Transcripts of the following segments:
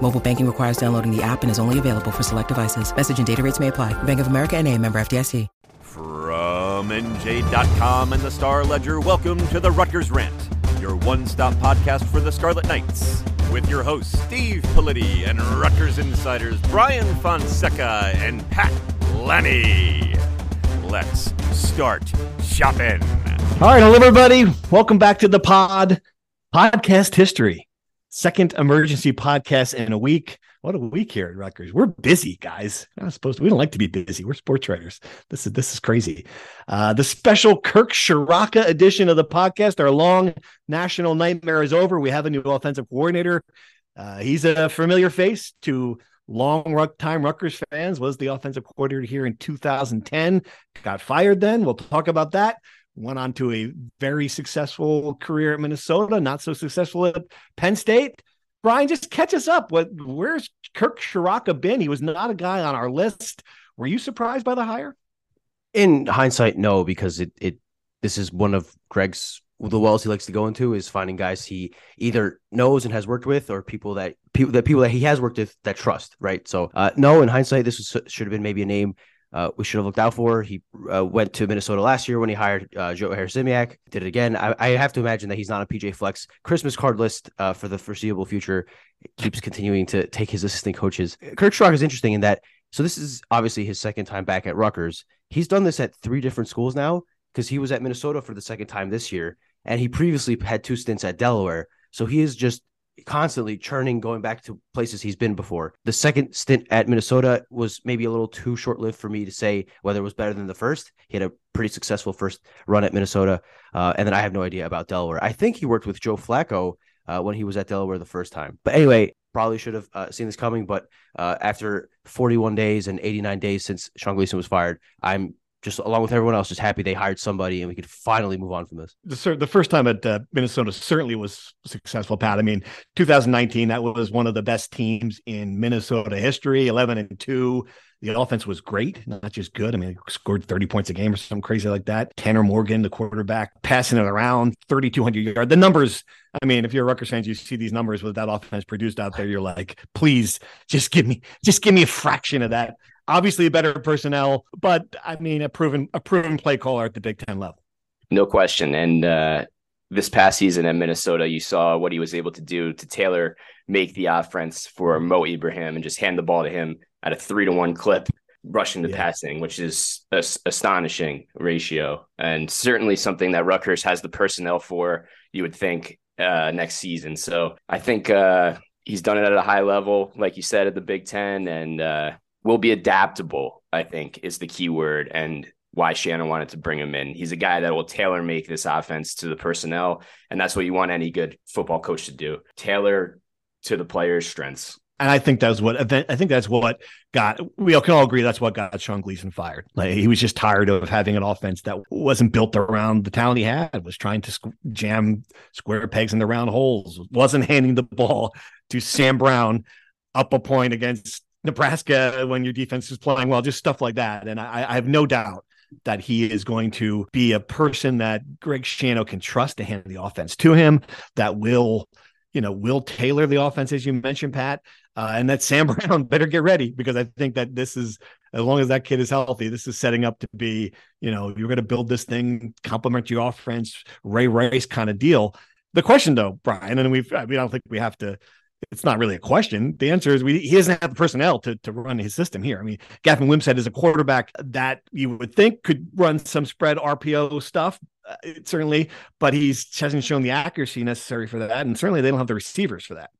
Mobile banking requires downloading the app and is only available for select devices. Message and data rates may apply. Bank of America and a member FDIC. From NJ.com and the Star Ledger, welcome to the Rutgers Rant, your one-stop podcast for the Scarlet Knights. With your hosts, Steve Politi and Rutgers insiders Brian Fonseca and Pat Lenny. Let's start shopping. All right, hello everybody. Welcome back to the pod, podcast history. Second emergency podcast in a week. What a week here at Rutgers. We're busy, guys. We're not supposed to. We don't like to be busy. We're sports writers. This is this is crazy. Uh, the special Kirk Ciarrocca edition of the podcast. Our long national nightmare is over. We have a new offensive coordinator. Uh, he's a familiar face to long time Rutgers fans. Was the offensive coordinator here in 2010. Got fired then. We'll talk about that went on to a very successful career at Minnesota, not so successful at Penn State. Brian, just catch us up. What where's Kirk Ciarrocca been? He was not a guy on our list. Were you surprised by the hire? In hindsight, no, because it it this is one of Greg's the wells he likes to go into is finding guys he either knows and has worked with or people that people that people that he has worked with that trust, right? So uh, no, in hindsight, this was, should have been maybe a name uh, we should have looked out for. He uh, went to Minnesota last year when he hired uh, Joe Harasymiak. Did it again. I, I, have to imagine that he's not a PJ Fleck's Christmas card list uh, for the foreseeable future. It keeps continuing to take his assistant coaches. Kirk Ciarrocca is interesting in that. So this is obviously his second time back at Rutgers. He's done this at three different schools now because he was at Minnesota for the second time this year, and he previously had two stints at Delaware. So he is just constantly churning, going back to places he's been before. The second stint at Minnesota was maybe a little too short lived for me to say whether it was better than the first. He had a pretty successful first run at Minnesota. Uh, and then I have no idea about Delaware. I think he worked with Joe Flacco uh, when he was at Delaware the first time. But anyway, probably should have uh, seen this coming. But uh, after 41 days and 89 days since Sean Gleeson was fired, I'm just along with everyone else, just happy they hired somebody and we could finally move on from this. The, the first time at uh, Minnesota certainly was successful, Pat. I mean, 2019, that was one of the best teams in Minnesota history, 11 and 2. The offense was great, not just good. I mean, scored 30 points a game or something crazy like that. Tanner Morgan, the quarterback, passing it around 3,200 yards. The numbers, I mean, if you're a Rutgers fan, you see these numbers with that offense produced out there, you're like, please just give me, just give me a fraction of that obviously a better personnel, but I mean a proven a proven play caller at the Big Ten level. No question. And uh, this past season at Minnesota, you saw what he was able to do to tailor make the offense for Mo Ibrahim and just hand the ball to him at a three to one clip, rushing the yeah. passing, which is a astonishing ratio and certainly something that Rutgers has the personnel for. You would think uh, next season. So I think uh, he's done it at a high level, like you said, at the Big Ten, and uh, will be adaptable, I think is the key word and why Schiano wanted to bring him in. He's a guy that will tailor make this offense to the personnel. And that's what you want any good football coach to do. Tailor to the players' strengths. And I think that's what I think that's what got we all can all agree that's what got Sean Gleeson fired. Like he was just tired of having an offense that wasn't built around the talent he had, was trying to jam square pegs in the round holes, wasn't handing the ball to Sam Brown up a point against Nebraska when your defense is playing well, just stuff like that. And I, I have no doubt that he is going to be a person that Greg Schiano can trust to hand the offense to him, that will, you know, will tailor the offense, as you mentioned, Pat. Uh, and that Sam Brown better get ready because I think that this is, as long as that kid is healthy, this is setting up to be, you know, you're going to build this thing, complement your offense, Ray Rice kind of deal. The question, though, Brian, and we've, I mean, I don't think we have to it's not really a question. The answer is we, he doesn't have the personnel to, to run his system here. I mean, Gavin Wimsatt is a quarterback that you would think could run some spread RPO stuff, uh, certainly, but he hasn't shown the accuracy necessary for that. And certainly they don't have the receivers for that.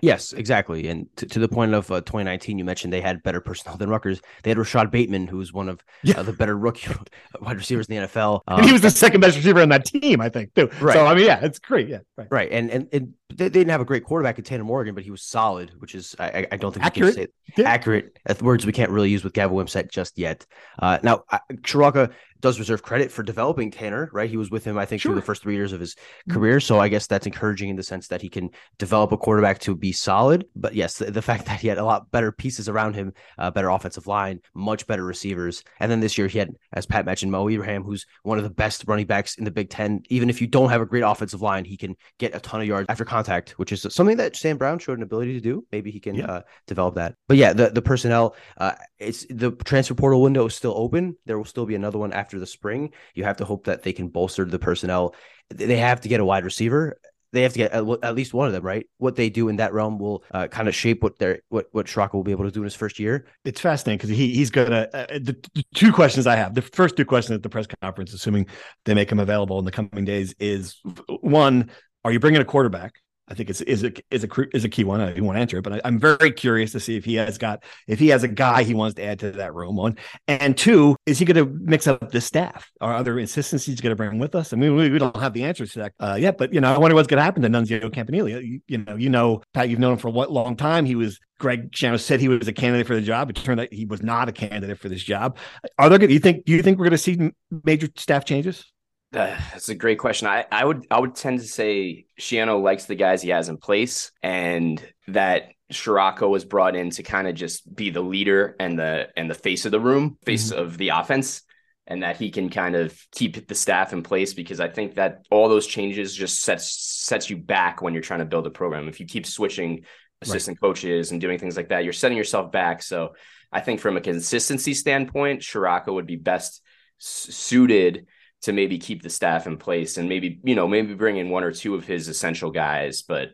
Yes, exactly. And to, to the point of uh, 2019, you mentioned they had better personnel than Rutgers. They had Rashod Bateman, who was one of yeah. uh, the better rookie wide receivers in the NFL. Um, and he was the second best receiver on that team, I think, too. Right. So, I mean, yeah, it's great. Yeah. Right. Right. And, and, and they, didn't have a great quarterback in Tanner Morgan, but he was solid, which is, I, I don't think accurate. we can say yeah. accurate. Words we can't really use with Gavin Wimsatt just yet. Uh, now, Ciarrocca does reserve credit for developing Tanner, right? He was with him, I think, sure. through the first three years of his mm-hmm. career. So I guess that's encouraging in the sense that he can develop a quarterback to be solid. But yes, the, the fact that he had a lot better pieces around him, uh, better offensive line, much better receivers. And then this year he had, as Pat mentioned, Mo Ibrahim, who's one of the best running backs in the Big Ten. Even if you don't have a great offensive line, he can get a ton of yards after contact, which is something that Sam Brown showed an ability to do. Maybe he can yeah. uh, develop that. But yeah, the, the personnel, uh, it's the transfer portal window is still open. There will still be another one after the spring. You have to hope that they can bolster the personnel. They have to get a wide receiver. They have to get at, least one of them, right? What they do in that realm will uh, kind of shape what their what what Ciarrocca will be able to do in his first year. It's fascinating because he he's gonna. Uh, the, the, two questions I have. The first two questions at the press conference, assuming they make him available in the coming days, is one: Are you bringing a quarterback? I think it's is a is a is a key one. I don't want to answer it, but I, am very curious to see if he has got if he has a guy he wants to add to that room. One and two, is he going to mix up the staff? Are other assistants he's going to bring with us? I mean, we, we don't have the answers to that uh, yet, but you know, I wonder what's going to happen to Nunzio Campanile. You, you, know, you know, Pat, you've known him for what long time? He was Greg Schiano said he was a candidate for the job. It turned out he was not a candidate for this job. Are there? You think? Do you think we're going to see major staff changes? That's a great question. I, I would I would tend to say Schiano likes the guys he has in place, and that Ciarrocca was brought in to kind of just be the leader and the and the face of the room, face mm-hmm. of the offense, and that he can kind of keep the staff in place because I think that all those changes just sets sets you back when you're trying to build a program. If you keep switching assistant right. coaches and doing things like that, you're setting yourself back. So I think from a consistency standpoint, Ciarrocca would be best suited to maybe keep the staff in place and maybe you know maybe bring in one or two of his essential guys but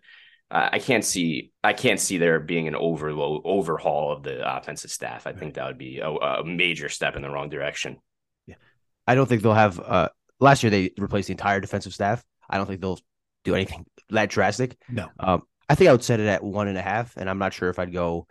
uh, I can't see I can't see there being an overload overhaul of the offensive staff. I right. think that would be a, a, major step in the wrong direction. Yeah, I don't think they'll have. Uh, last year they replaced the entire defensive staff. I don't think they'll do anything that drastic. No, um, I think I would set it at one and a half, and I'm not sure if I'd go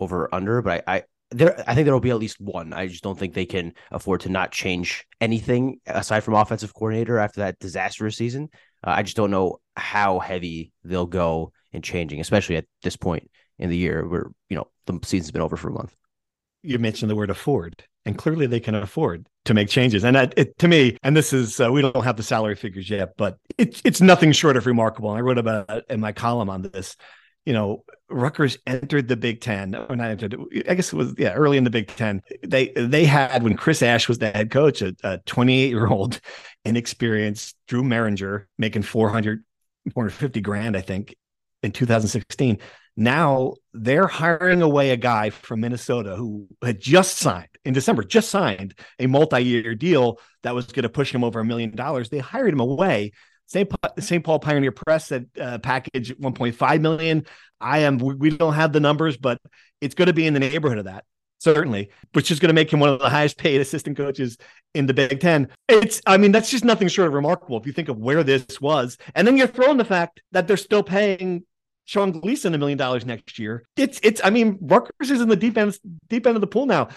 over or under, but I, I there I think there will be at least one. I just don't think they can afford to not change anything aside from offensive coordinator after that disastrous season. Uh, I just don't know how heavy they'll go in changing, especially at this point in the year where you know the season's been over for a month. You mentioned the word afford, and clearly they can afford to make changes. And that, it, to me, and this is uh, we don't have the salary figures yet, but it's it's nothing short of remarkable. I wrote about in my column on this you know, Rutgers entered the Big Ten, or not entered. I guess it was yeah, early in the Big Ten. They they had when Chris Ash was the head coach, a 28 year old, inexperienced Drew Mehringer making 400, 450 grand, I think, in 2016. Now they're hiring away a guy from Minnesota who had just signed in December, just signed a multi year deal that was going to push him over a million dollars. They hired him away St. St. Paul Pioneer Press said uh, package 1.5 million. I am. We don't have the numbers, but it's going to be in the neighborhood of that certainly, which is going to make him one of the highest paid assistant coaches in the Big Ten. It's, I mean, that's just nothing short of remarkable if you think of where this was. And then you're throwing the fact that they're still paying Sean Gleeson a million dollars next year. It's, it's, I mean, Rutgers is in the deep end, deep end of the pool now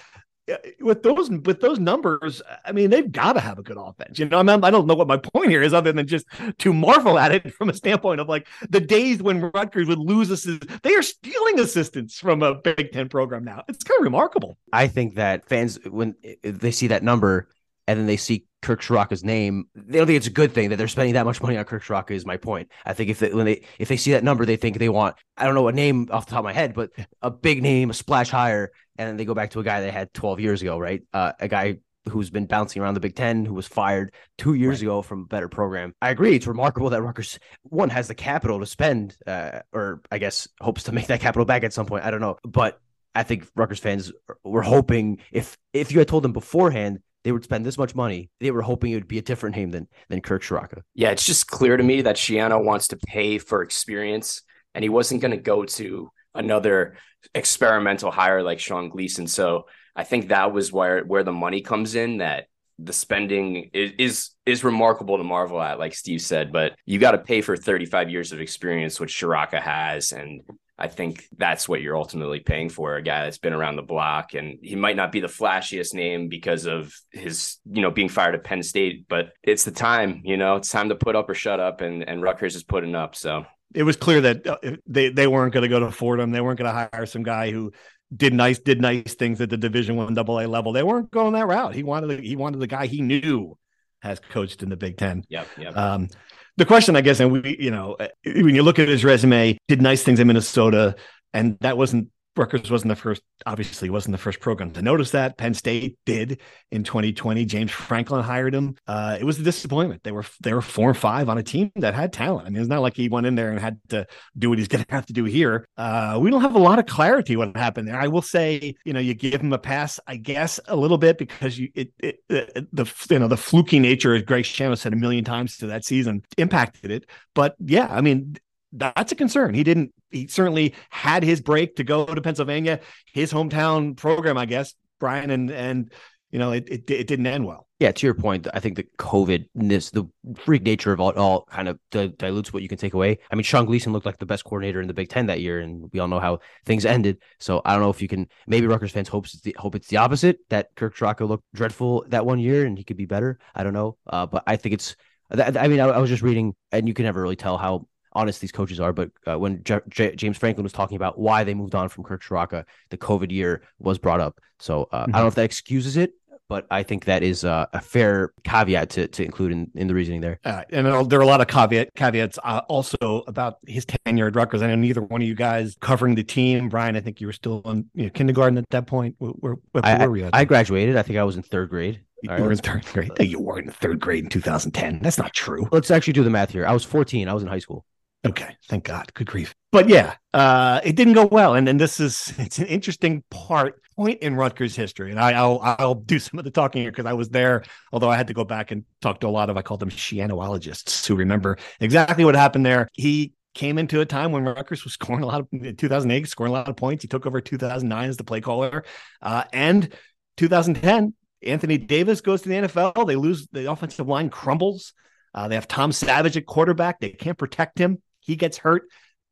with those with those numbers, I mean, they've got to have a good offense. You know, I, mean, I don't know what my point here is, other than just to marvel at it from a standpoint of like the days when Rutgers would lose assistants. They are stealing assistants from a Big Ten program now. It's kind of remarkable. I think that fans, when they see that number and then they see Kirk Ciarrocca's name, they don't think it's a good thing that they're spending that much money on Kirk Ciarrocca. Is my point. I think if they, when they if they see that number, they think they want I don't know a name off the top of my head, but a big name, a splash higher, and then they go back to a guy they had 12 years ago, right? Uh, a guy who's been bouncing around the Big Ten, who was fired two years right. ago from a better program. I agree. It's remarkable that Rutgers one has the capital to spend, uh, or I guess hopes to make that capital back at some point. I don't know, but I think Rutgers fans were hoping if if you had told them beforehand they would spend this much money, they were hoping it would be a different name than than Kirk Ciarrocca. Yeah, it's just clear to me that Schiano wants to pay for experience, and he wasn't going to go to another experimental hire like Sean Gleeson. So I think that was where where the money comes in. That the spending is is, is remarkable to marvel at, like Steve said. But you got to pay for 35 years of experience, which Ciarrocca has, and I think that's what you're ultimately paying for a guy that's been around the block and he might not be the flashiest name because of his, you know, being fired at Penn State, but it's the time, you know, it's time to put up or shut up and and Rutgers is putting up. So it was clear that uh, they they weren't going to go to Fordham. They weren't going to hire some guy who did nice did nice things at the Division One AA level. They weren't going that route. He wanted he wanted the guy he knew has coached in the Big Ten. Yep. Yep. Um, the question, I guess, and we, you know, when you look at his resume, did nice things in Minnesota, and that wasn't Rutgers wasn't the first, obviously, wasn't the first program to notice that. Penn State did in 2020. James Franklin hired him. Uh, it was a disappointment. They were they were four and five on a team that had talent. I mean, it's not like he went in there and had to do what he's going to have to do here. Uh, we don't have a lot of clarity what happened there. I will say, you know, you give him a pass, I guess, a little bit because you it, it, it the you know the fluky nature, as Greg Schiano said a million times to that season, impacted it. But yeah, I mean, that's a concern. He didn't. He certainly had his break to go to Pennsylvania, his hometown program, I guess. Brian and and you know it it, it didn't end well. Yeah, to your point, I think the COVID, the freak nature of all, all kind of dilutes what you can take away. I mean, Sean Gleeson looked like the best coordinator in the Big Ten that year, and we all know how things ended. So I don't know if you can. Maybe Rutgers fans hopes it's the, hope it's the opposite that Kirk Ciarrocca looked dreadful that one year and he could be better. I don't know, uh, but I think it's. I mean, I was just reading, and you can never really tell how honest these coaches are. But uh, when J- J- James Franklin was talking about why they moved on from Kirk Ciarrocca, the COVID year was brought up. So uh, mm-hmm. I don't know mm-hmm. if that excuses it, but I think that is uh, a fair caveat to, to include in, in the reasoning there. Uh, and there are a lot of caveat caveats uh, also about his tenure at Rutgers. I know neither one of you guys covering the team. Brian, I think you were still in you know, kindergarten at that point. Where, where, I, were you? I graduated. I think I was in third grade. You were in third grade. You were in third grade in 2010. That's not true. Let's actually do the math here. I was 14. I was in high school. Okay, thank God. Good grief. But yeah, uh, it didn't go well, and and this is it's an interesting part point in Rutgers history, and I, will I'll do some of the talking here because I was there. Although I had to go back and talk to a lot of I call them Schianoologists who remember exactly what happened there. He came into a time when Rutgers was scoring a lot of 2008, scoring a lot of points. He took over 2009 as the play caller, uh, and 2010. Anthony Davis goes to the NFL. They lose the offensive line crumbles. Uh, they have Tom Savage at quarterback. They can't protect him. He gets hurt.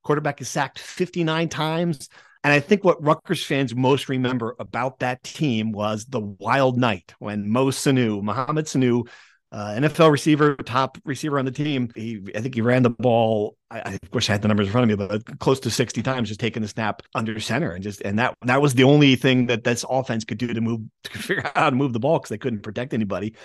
Quarterback is sacked 59 times. And I think what Rutgers fans most remember about that team was the wild night when Mo Sanu, Mohamed Sanu, uh, NFL receiver, top receiver on the team. He, I think he ran the ball. I, I, wish I had the numbers in front of me, but close to 60 times, just taking the snap under center, and just and that that was the only thing that this offense could do to move to figure out how to move the ball because they couldn't protect anybody.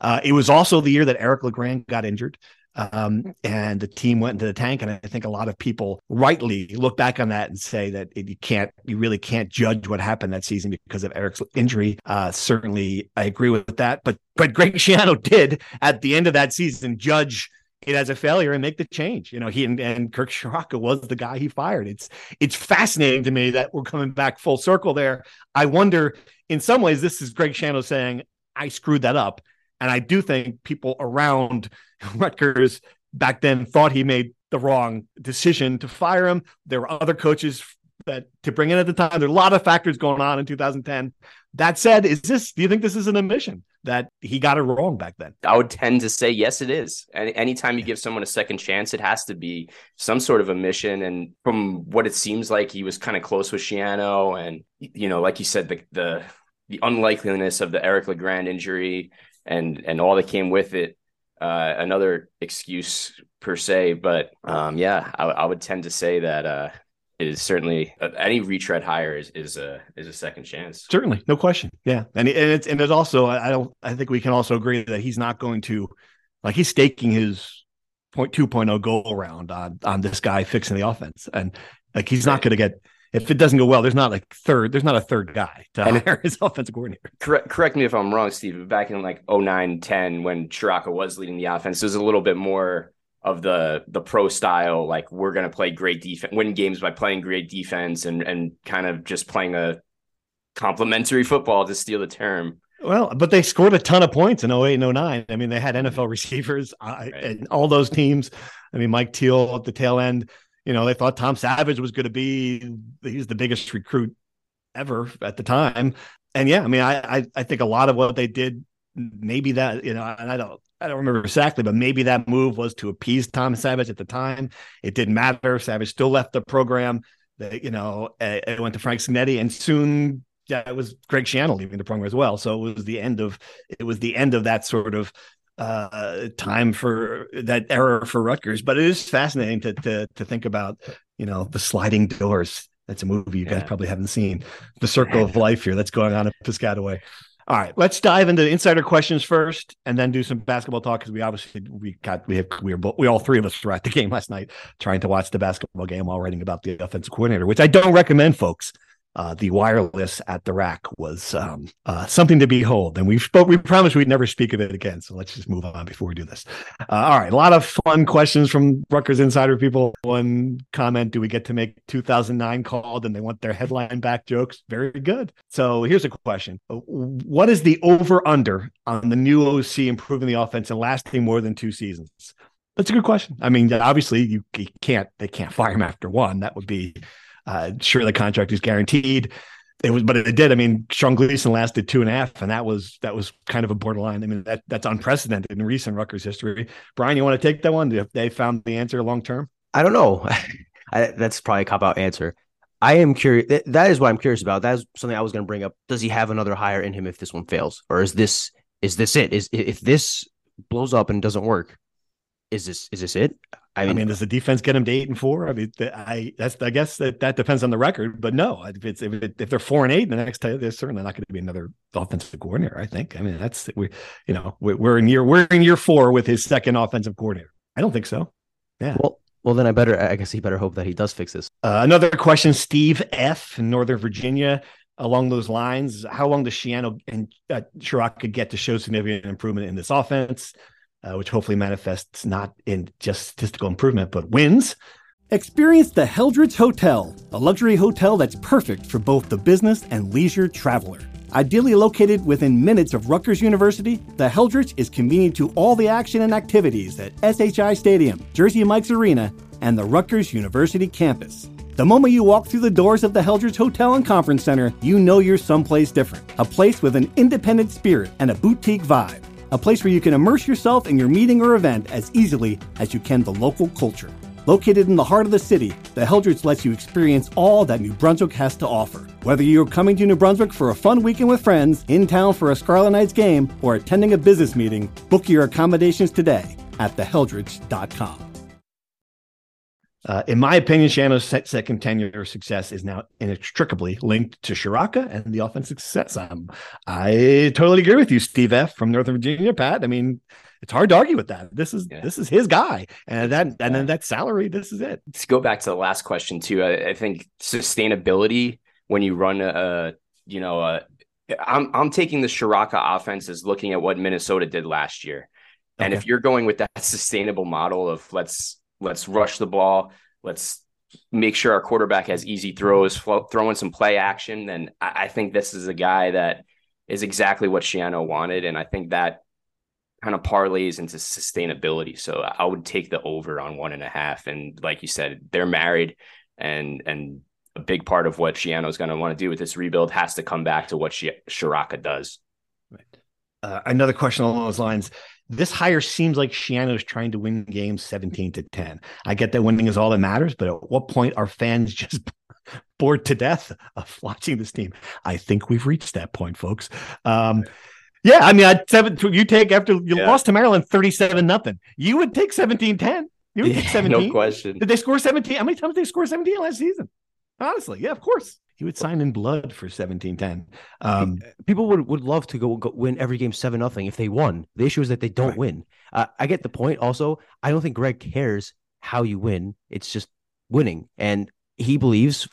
Uh, it was also the year that Eric LeGrand got injured. Um, and the team went into the tank. And I think a lot of people rightly look back on that and say that it, you can't, you really can't judge what happened that season because of Eric's injury. Uh, certainly, I agree with that. But but Greg Schiano did at the end of that season judge it as a failure and make the change. You know, he and, and Kirk Ciarrocca was the guy he fired. It's it's fascinating to me that we're coming back full circle there. I wonder, in some ways, this is Greg Schiano saying, I screwed that up. And I do think people around Rutgers back then thought he made the wrong decision to fire him. There were other coaches that to bring in at the time. There are a lot of factors going on in 2010. That said, is this? Do you think this is an admission that he got it wrong back then? I would tend to say yes, it is. And anytime you give someone a second chance, it has to be some sort of a mission. And from what it seems like, he was kind of close with Schiano, and you know, like you said, the the the unlikeliness of the Eric LeGrand injury and and all that came with it. Uh, another excuse per se, but um, yeah, I, I, would tend to say that uh, it is certainly uh, any retread hire is, is a is a second chance. Certainly, no question. Yeah, and and it's and there's also I don't I think we can also agree that he's not going to like he's staking his point two point oh go around on on this guy fixing the offense, and like he's right. not going to get if it doesn't go well, there's not like third, there's not a third guy to And- hire as offensive coordinator. Correct, correct me if I'm wrong, Steve. Back in like 09, 10, when Ciarrocca was leading the offense, it was a little bit more of the the pro style. Like we're going to play great defense, win games by playing great defense, and and kind of just playing a complimentary football to steal the term. Well, but they scored a ton of points in 08 and 09. I mean, they had NFL receivers I, Right. and all those teams. I mean, Mike Teel at the tail end, you know, they thought Tom Savage was going to be, he's the biggest recruit ever at the time. And yeah, I mean, I, I, I think a lot of what they did, maybe that, you know, and I don't, I don't remember exactly, but maybe that move was to appease Tom Savage at the time. It didn't matter. Savage still left the program. They, you know, it went to Frank Cignetti, and soon yeah, it was Greg Schiano leaving the program as well. So it was the end of it was the end of that sort of uh time for that error for Rutgers. But it is fascinating to to to think about, you know, the sliding doors. That's a movie you guys probably haven't seen. The circle of life here that's going on at Piscataway. All right, let's dive into insider questions first, and then do some basketball talk because we obviously we got we have we were both we all three of us were at the game last night trying to watch the basketball game while writing about the offensive coordinator, which I don't recommend, folks. Uh, the wireless at the rack was um, uh, something to behold, and we spoke. We promised we'd never speak of it again. So let's just move on before we do this. Uh, all right, a lot of fun questions from Rutgers Insider people. One comment: Do we get to make 2009 called and they want their headline back? Jokes. Very good. So here's a question: What is the over under on the new OC improving the offense and lasting more than two seasons? That's a good question. I mean, obviously, you, you can't. They can't fire him after one. That would be uh, sure the contract is guaranteed. It was, but it did. I mean, Sean Gleeson lasted two and a half, and that was that was kind of a borderline. I mean, that that's unprecedented in recent Rutgers history. Brian, you want to take that one? If they found the answer long term, I don't know. I, that's probably a cop out answer. I am curious. That, that is what I'm curious about. That is something I was going to bring up. Does he have another hire in him if this one fails, or is this is this it? Is if this blows up and doesn't work, is this is this it? I mean, does the defense get them to eight and four? I mean, I that's I guess that that depends on the record, but no, if it's if, it, if they're four and eight, the next time there's certainly not going to be another offensive coordinator. I think. I mean, that's we, you know, we're, we're in year we're in year four with his second offensive coordinator. I don't think so. Yeah. well, well, then I better. I guess he better hope that he does fix this. Uh, another question, Steve F. in Northern Virginia. Along those lines, how long does Schiano and uh, Ciarrocca get to show significant improvement in this offense, uh, which hopefully manifests not in just statistical improvement, but wins? Experience the Heldrich Hotel, a luxury hotel that's perfect for both the business and leisure traveler. Ideally located within minutes of Rutgers University, the Heldrich is convenient to all the action and activities at SHI Stadium, Jersey Mike's Arena, and the Rutgers University campus. The moment you walk through the doors of the Heldrich Hotel and Conference Center, you know you're someplace different. A place with an independent spirit and a boutique vibe. A place where you can immerse yourself in your meeting or event as easily as you can the local culture. Located in the heart of the city, the Heldrich lets you experience all that New Brunswick has to offer. Whether you're coming to New Brunswick for a fun weekend with friends, in town for a Scarlet Knights game, or attending a business meeting, book your accommodations today at theheldrich.com. Uh, in my opinion, Schiano's se- second tenure success is now inextricably linked to Ciarrocca and the offensive success. Um, I totally agree with you, Steve F. from Northern Virginia, Pat. I mean, it's hard to argue with that. This is Yeah. this is his guy, and that and then that salary. This is it. to go back to the last question too, I, I think sustainability when you run a, you know, a, I'm I'm taking the Ciarrocca offense as looking at what Minnesota did last year, and Okay. if you're going with that sustainable model of let's let's rush the ball, let's make sure our quarterback has easy throws, throw in some play action, then I, think this is a guy that is exactly what Schiano wanted, and I think that kind of parlays into sustainability. So I would take the over on one and a half. And like you said, they're married, and and a big part of what Schiano is going to want to do with this rebuild has to come back to what Shi- Ciarrocca does. Uh, another question along those lines. This hire seems like Schiano is trying to win games 17 to 10. I get that winning is all that matters, but at what point are fans just bored to death of watching this team? I think we've reached that point, folks. Um, yeah, I mean, I'd seven, you take after you Yeah. lost to Maryland 37 nothing. You would take 17 10. You would take 17. no question. Did they score 17? How many times did they score 17 last season? Honestly, yeah, of course. He would sign in blood for 17 10. Um, People would, would love to go, go win every game seven nothing if they won. The issue is that they don't Right. win. Uh, I get the point. Also, I don't think Greg cares how you win. It's just winning, and he believes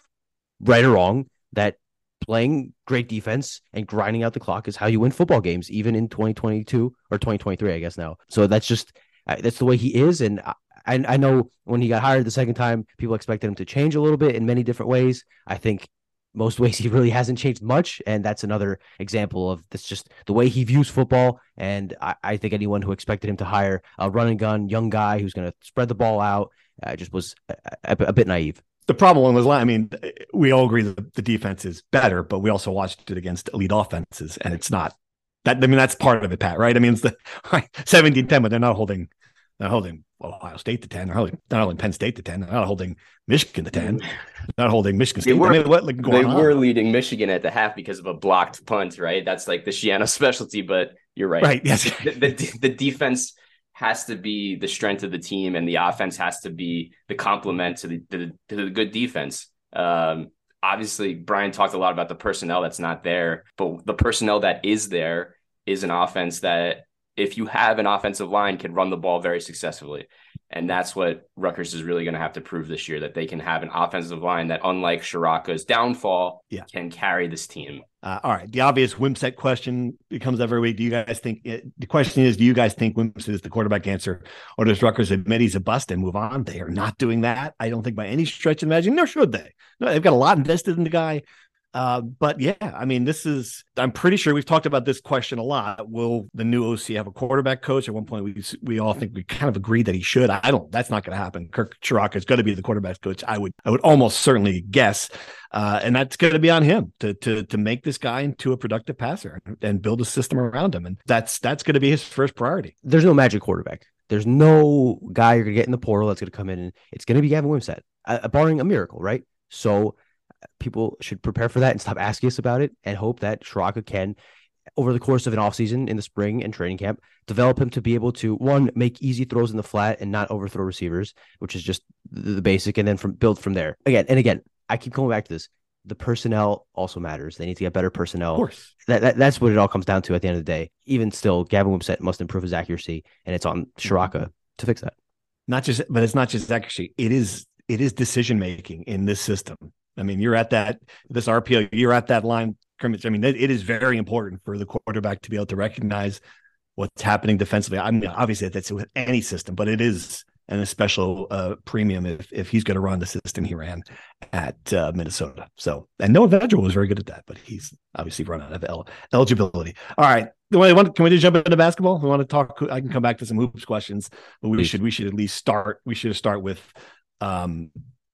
right or wrong, that playing great defense and grinding out the clock is how you win football games, even in 2022 or 2023, I guess now. So that's just that's the way he is, and I, I know when he got hired the second time, people expected him to change a little bit in many different ways. I think most ways he really hasn't changed much, and that's another example of this just the way he views football. And I, I think anyone who expected him to hire a run and gun young guy who's going to spread the ball out uh, just was a, a, a bit naive the problem was, I mean, we all agree that the defense is better, but we also watched it against elite offenses, and it's not that. I mean, that's part of it, Pat. Right? I mean, it's the 17-10, but they're not holding, they're holding Ohio State to ten. They're not holding Penn State to ten. Not holding Michigan to ten. Not holding Michigan State. They were, I mean, what, like, they on? leading Michigan at the half because of a blocked punt. Right? That's like the Schiano specialty. But you're right. Right. Yes. the, the, the defense has to be the strength of the team, and the offense has to be the complement to the, to the, to the good defense. Um, obviously, Brian talked a lot about the personnel that's not there, but the personnel that is there is an offense that, if you have an offensive line, can run the ball very successfully. And that's what Rutgers is really going to have to prove this year that they can have an offensive line that, unlike Ciarrocca's downfall, yeah. can carry this team. Uh, all right. The obvious Wimsatt question becomes every week. Do you guys think it, the question is, do you guys think Wimsatt is the quarterback answer, or does Rutgers admit he's a bust and move on? They are not doing that. I don't think by any stretch of imagination, nor should they. No, they've got a lot invested in the guy. Uh, but yeah, I mean, this is, I'm pretty sure we've talked about this question a lot. Will the new OC have a quarterback coach? At one point, we we all think we kind of agreed that he should. I don't, that's not going to happen. Kirk Ciarrocca is going to be the quarterback coach. I would, I would almost certainly guess. Uh, and that's going to be on him to, to, to make this guy into a productive passer and build a system around him. And that's, that's going to be his first priority. There's no magic quarterback. There's no guy you're going to get in the portal that's going to come in and it's going to be Gavin Wimsatt, uh, barring a miracle, right? So people should prepare for that and stop asking us about it and hope that Ciarrocca can over the course of an offseason in the spring and training camp, develop him to be able to one make easy throws in the flat and not overthrow receivers, which is just the basic, and then from build from there. Again and again, I keep coming back to this. The personnel also matters. They need to get better personnel. Of course, that, that that's what it all comes down to at the end of the day. Even still, Gavin Wimsatt must improve his accuracy, and it's on Ciarrocca mm-hmm. to fix that. Not just, but it's not just accuracy. It is it is decision making in this system. I mean, you're at that this RPO, you're at that line. I mean, it is very important for the quarterback to be able to recognize what's happening defensively. I mean, obviously that's with any system, but it is and a special uh, premium if if he's going to run the system he ran at uh, Minnesota. So, and Noah Vedral was very good at that, but he's obviously run out of el- eligibility. All right, can we just jump into basketball? We want to talk. I can come back to some hoops questions, but we should we should at least start. We should start with um,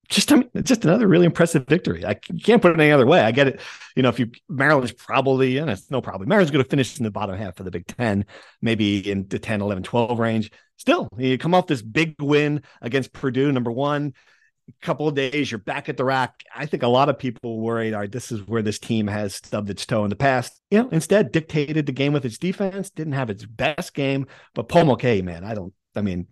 just I mean, just another really impressive victory. I can't put it any other way. I get it. You know, if you Maryland's probably, and it's no problem. Maryland's going to finish in the bottom half of the Big Ten, maybe in the 10, 11, 12 range. Still, you come off this big win against Purdue, number one. Couple of days, you're back at the rack. I think a lot of people worried, all right, this is where this team has stubbed its toe in the past. You know, instead dictated the game with its defense, didn't have its best game. But Paul Mulcahy, man, I don't, I mean,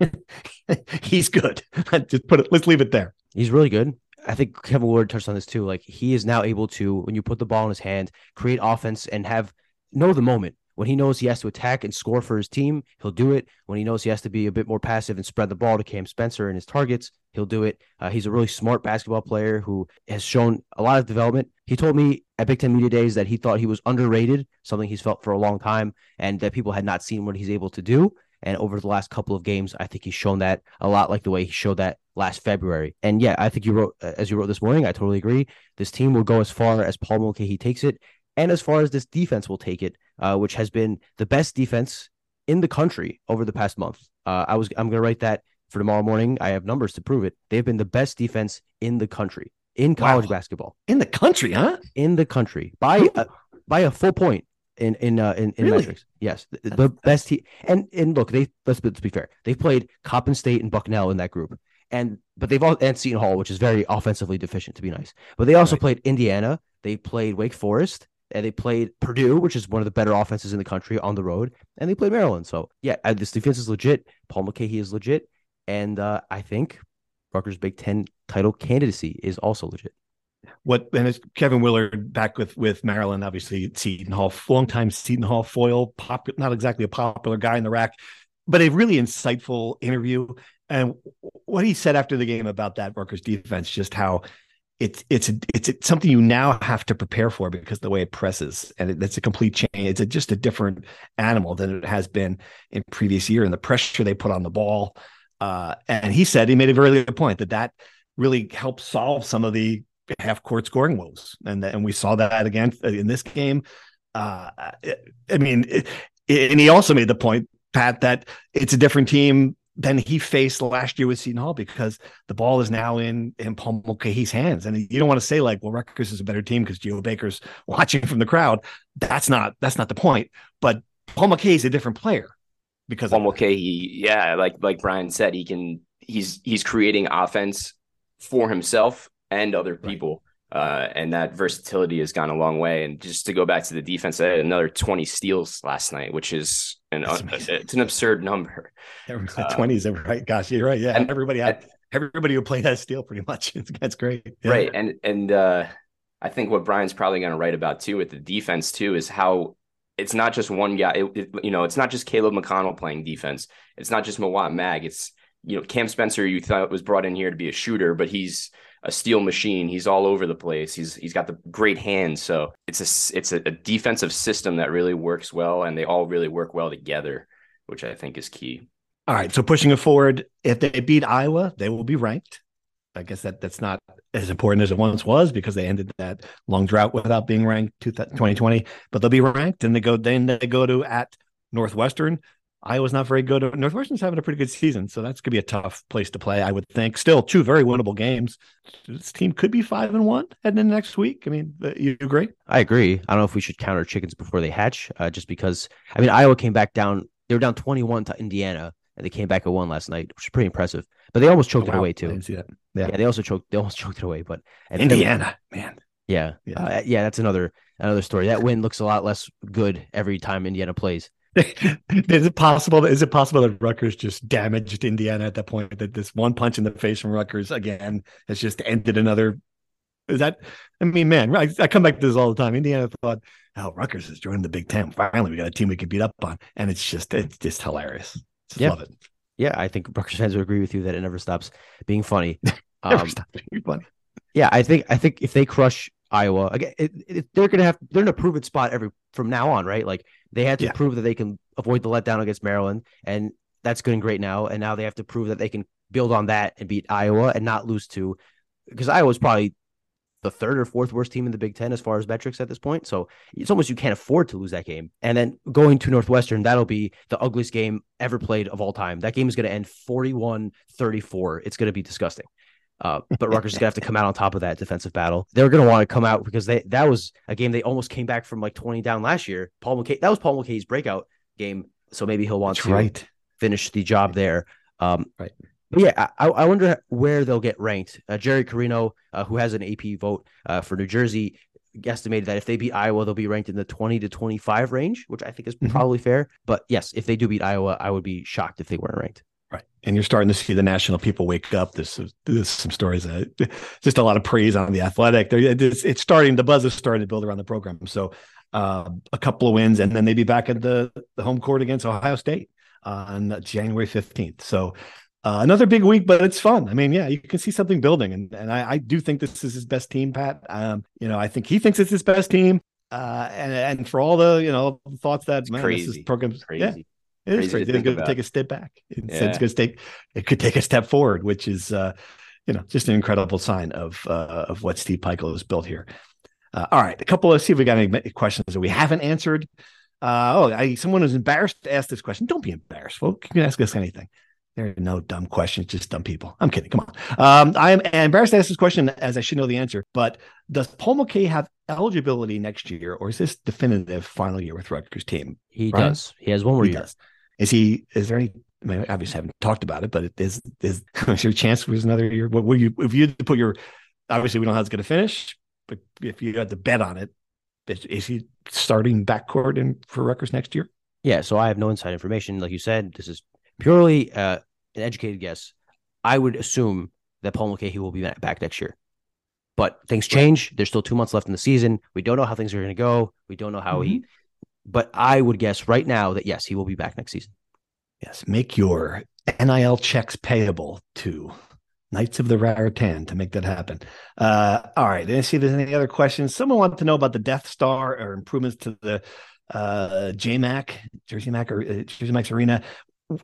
he's good. Just put it, let's leave it there. He's really good. I think Kevin Willard touched on this too. Like he is now able to, when you put the ball in his hand, create offense and have know the moment. When he knows he has to attack and score for his team, he'll do it. When he knows he has to be a bit more passive and spread the ball to Cam Spencer and his targets, he'll do it. Uh, he's a really smart basketball player who has shown a lot of development. He told me at Big Ten Media Days that he thought he was underrated, something he's felt for a long time, and that people had not seen what he's able to do. And over the last couple of games, I think he's shown that a lot like the way he showed that last February. And yeah, I think you wrote, as you wrote this morning, I totally agree. This team will go as far as Paul Mulcahy takes it and as far as this defense will take it, uh, which has been the best defense in the country over the past month. Uh, I was, I'm going to write that for tomorrow morning. I have numbers to prove it. They've been the best defense in the country in college wow. basketball. In the country, huh? In the country by a, by a full point in in uh, in, in really? metrics. Yes, the, the best team. And and look, they let's, let's be fair. They've played Coppin State and Bucknell in that group, and but they've all and Seton Hall, which is very offensively deficient to be nice. But they also right. played Indiana. They played Wake Forest. And they played Purdue, which is one of the better offenses in the country on the road, and they played Maryland. So yeah, uh, this defense is legit. Paul Mulcahy is legit, and uh, I think Rutgers' Big Ten title candidacy is also legit what and it's Kevin Willard back with with Maryland, obviously Seton Hall, longtime Seton Hall foil, pop, not exactly a popular guy in the rack, but a really insightful interview. And what he said after the game about that Rutgers defense, just how it's it's it's something you now have to prepare for because the way it presses and it, it's a complete change. It's a, just a different animal than it has been in previous year and the pressure they put on the ball. Uh, and he said he made a very good point that that really helps solve some of the half court scoring woes, and and we saw that again in this game. Uh, I mean, it, and he also made the point, Pat, that it's a different team than he faced last year with Seton Hall because the ball is now in in Paul Mulcahy's hands, and you don't want to say like, "Well, Rutgers is a better team because Geo Baker's watching from the crowd." That's not that's not the point. But Paul Mulcahy is a different player because Paul Mulcahy, yeah, like like Brian said, he can he's he's creating offense for himself and other people. Right. Uh, and that versatility has gone a long way. And just to go back to the defense, I had another 20 steals last night, which is an uh, it's an absurd number. Twenties, uh, right? Gosh, you're right. Yeah, and, everybody had everybody who played has steal pretty much. It's, that's great. Yeah. Right, and and uh, I think what Brian's probably going to write about too with the defense too is how it's not just one guy. It, it, you know, it's not just Caleb McConnell playing defense. It's not just Mawot Mag. It's you know Cam Spencer. You thought was brought in here to be a shooter, but he's a steal machine. He's all over the place. He's he's got the great hands. So it's a it's a, a defensive system that really works well, and they all really work well together, which I think is key. All right. So pushing it forward, if they beat Iowa, they will be ranked. I guess that that's not as important as it once was because they ended that long drought without being ranked 2020. But they'll be ranked, and they go then they go to at Northwestern, Iowa's not very good. Northwestern's having a pretty good season, so that's gonna be a tough place to play. I would think. Still, two very winnable games. This team could be five and one heading into next week. I mean, uh, you agree? I agree. I don't know if we should counter chickens before they hatch, uh, just because. I mean, Iowa came back down. They were down twenty-one to Indiana, and they came back at one last night, which is pretty impressive. But they almost choked oh, wow. it away too. Yeah. yeah, they also choked. They almost choked it away. But Indiana, man. Yeah, yeah. Uh, yeah, that's another another story. That win looks a lot less good every time Indiana plays. is it possible? Is it possible that Rutgers just damaged Indiana at that point? That this one punch in the face from Rutgers again has just ended another. Is that? I mean, man, I, I come back to this all the time. Indiana thought, "Oh, Rutgers is joining the Big Ten. Finally, we got a team we can beat up on," and it's just it's just hilarious. Just yeah. love it. Yeah, I think Rutgers fans would agree with you that it never stops being funny. never um, stops being funny. Yeah, I think I think if they crush Iowa again, it, it, they're gonna have they're in a prove it spot every from now on, right? Like they had to yeah. prove that they can avoid the letdown against Maryland, and that's good and great now. And now they have to prove that they can build on that and beat Iowa and not lose to because Iowa's probably the third or fourth worst team in the Big Ten as far as metrics at this point. So it's almost you can't afford to lose that game. And then going to Northwestern, that'll be the ugliest game ever played of all time. That game is going to end 41 34. It's going to be disgusting. Uh, but Rutgers is gonna have to come out on top of that defensive battle. They're gonna want to come out because they that was a game they almost came back from like 20 down last year. Paul McKay, that was Paul McKay's breakout game, so maybe he'll want That's to right. finish the job there. Um, right. But yeah, I, I wonder where they'll get ranked. Uh, Jerry Carino, uh, who has an AP vote uh, for New Jersey, estimated that if they beat Iowa, they'll be ranked in the 20 to 25 range, which I think is mm-hmm. probably fair. But yes, if they do beat Iowa, I would be shocked if they weren't ranked. Right. And you're starting to see the national people wake up. There's, there's some stories that just a lot of praise on the athletic. It's, it's, starting, the buzz is starting to build around the program. So uh, a couple of wins, and then they'd be back at the, the home court against Ohio State on January 15th. So uh, another big week, but it's fun. I mean, yeah, you can see something building. And, and I, I do think this is his best team, Pat. Um, you know, I think he thinks it's his best team. Uh, and, and for all the, you know, thoughts that, man, crazy. this is program, crazy. Yeah, it is crazy. It's going to take a step back. It's, yeah. it's going to take. It could take a step forward, which is, uh, you know, just an incredible sign of uh, of what Steve Pikiell has built here. Uh, all right, a couple. of see if we got any questions that we haven't answered. Uh, oh, I, someone is embarrassed to ask this question. Don't be embarrassed, folks. You can ask us anything. There are no dumb questions, just dumb people. I'm kidding. Come on. Um, I am embarrassed to ask this question as I should know the answer. But does Paul Mulcahy have eligibility next year, or is this definitive final year with Rutgers team? He does. He has one more he year. Does. Is he? Is there any? I mean, obviously, haven't talked about it, but is is, is there a chance for another year? What will you if you had to put your? Obviously, we don't know how it's going to finish, but if you had to bet on it, is, is he starting backcourt in for Rutgers next year? Yeah. So I have no inside information. Like you said, this is purely uh, an educated guess. I would assume that Paul Mulcahy will be back next year. But things change. There's still two months left in the season. We don't know how things are going to go. We don't know how mm-hmm. he but I would guess right now that yes, he will be back next season. Yes, make your NIL checks payable to Knights of the Raritan to make that happen. Uh, all right. Let's see if there's any other questions. Someone wanted to know about the Death Star or improvements to the uh, JMac, Jersey Mac or uh, Jersey Max Arena.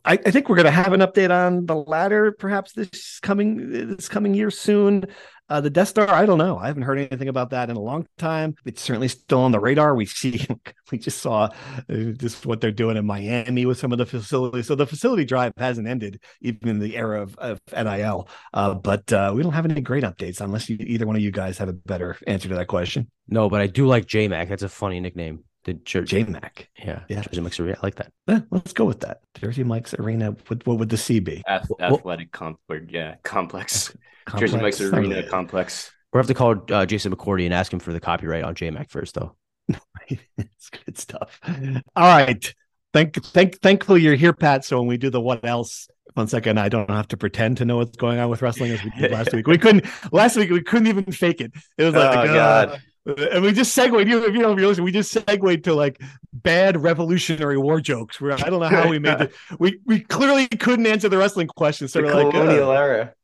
I, I, think we're going to have an update on the latter perhaps this coming this coming year soon. Uh, the Death Star, I don't know. I haven't heard anything about that in a long time. It's certainly still on the radar. We see, we just saw uh, just what they're doing in Miami with some of the facilities. So the facility drive hasn't ended, even in the era of, of NIL. Uh, but uh, we don't have any great updates unless you, either one of you guys have a better answer to that question. No, but I do like JMac. That's a funny nickname. The Jersey Mac. Yeah. Yeah. Jersey Mike's Arena. I like that. Yeah, let's go with that. Jersey Mike's Arena. What, what would the C be? athletic complex. Yeah. Complex. complex. Jersey Mike's Arena complex. We'll have to call uh, Jason McCourty and ask him for the copyright on JMac first, though. it's good stuff. All right. Thank, thank, thankfully you're here, Pat. So when we do the what else, one second, I don't have to pretend to know what's going on with wrestling as we did last week. We couldn't last week. We couldn't even fake it. It was like, oh, uh, God and we just segued. You, if you know, if you're we just segued to like bad Revolutionary War jokes. Where I don't know how we made it. We we clearly couldn't answer the wrestling questions. So the we're colonial like, uh, era,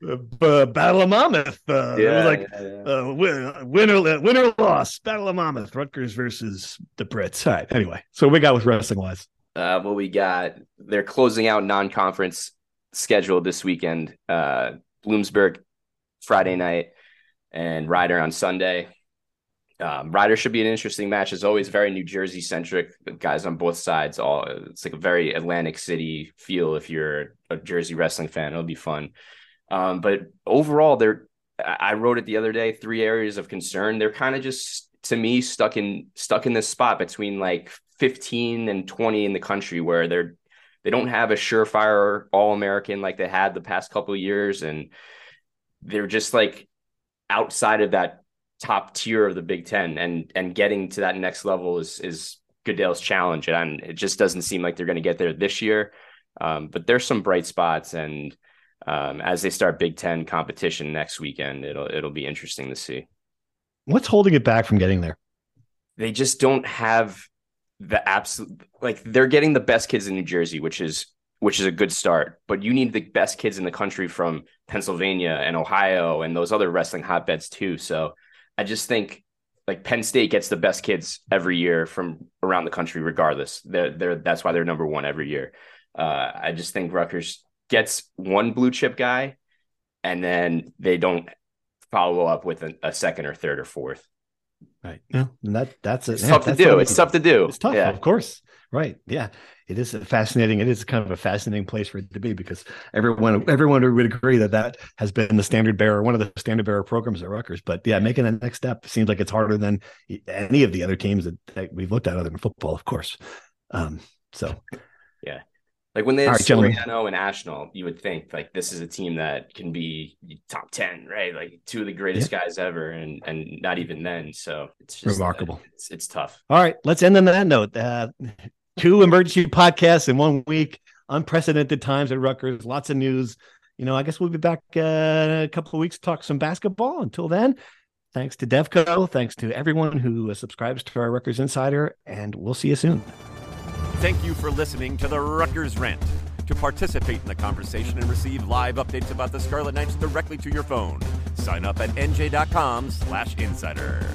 uh, Battle of Monmouth. Uh, yeah, it was like yeah, yeah. Uh, winner winner loss. Battle of Monmouth. Rutgers versus the Brits. All right. Anyway, so we got with wrestling wise. Uh, what we got? They're closing out non-conference schedule this weekend. Uh, Bloomsburg Friday night and Rider on Sunday. Um, Rider should be an interesting match. It's always very New Jersey centric. Guys on both sides. All it's like a very Atlantic City feel. If you're a Jersey wrestling fan, it'll be fun. Um, but overall, they're. I wrote it the other day. Three areas of concern. They're kind of just to me stuck in stuck in this spot between like 15 and 20 in the country where they're they don't have a surefire all American like they had the past couple years, and they're just like outside of that top tier of the Big Ten, and and getting to that next level is is Goodale's challenge, and it just doesn't seem like they're going to get there this year. Um, but there's some bright spots, and um, as they start Big Ten competition next weekend, it'll it'll be interesting to see. What's holding it back from getting there? They just don't have the absolute like they're getting the best kids in New Jersey, which is which is a good start. But you need the best kids in the country from Pennsylvania and Ohio and those other wrestling hotbeds too. So I just think like Penn State gets the best kids every year from around the country, regardless. They're, they're that's why they're number one every year. Uh, I just think Rutgers gets one blue chip guy, and then they don't follow up with a, a second or third or fourth. Right. Yeah. And that that's it's tough to do. It's tough to do. It's tough, yeah. of course. Right. Yeah. It is fascinating. It is kind of a fascinating place for it to be because everyone everyone would agree that that has been the standard bearer, one of the standard bearer programs at Rutgers. But yeah, making the next step seems like it's harder than any of the other teams that, that we've looked at other than football, of course. Um, so yeah. Like when they had right, and Ashnault, you would think like this is a team that can be top ten, right? Like two of the greatest yeah. guys ever, and and not even then. So it's just remarkable. Uh, it's, it's tough. All right, let's end on that note. Uh, two emergency podcasts in one week, unprecedented times at Rutgers, lots of news. You know, I guess we'll be back uh, in a couple of weeks to talk some basketball. Until then, thanks to Devco, thanks to everyone who subscribes to our Rutgers Insider, and we'll see you soon. Thank you for listening to the Rutgers Rant. To participate in the conversation and receive live updates about the Scarlet Knights directly to your phone, sign up at nj.com slash insider.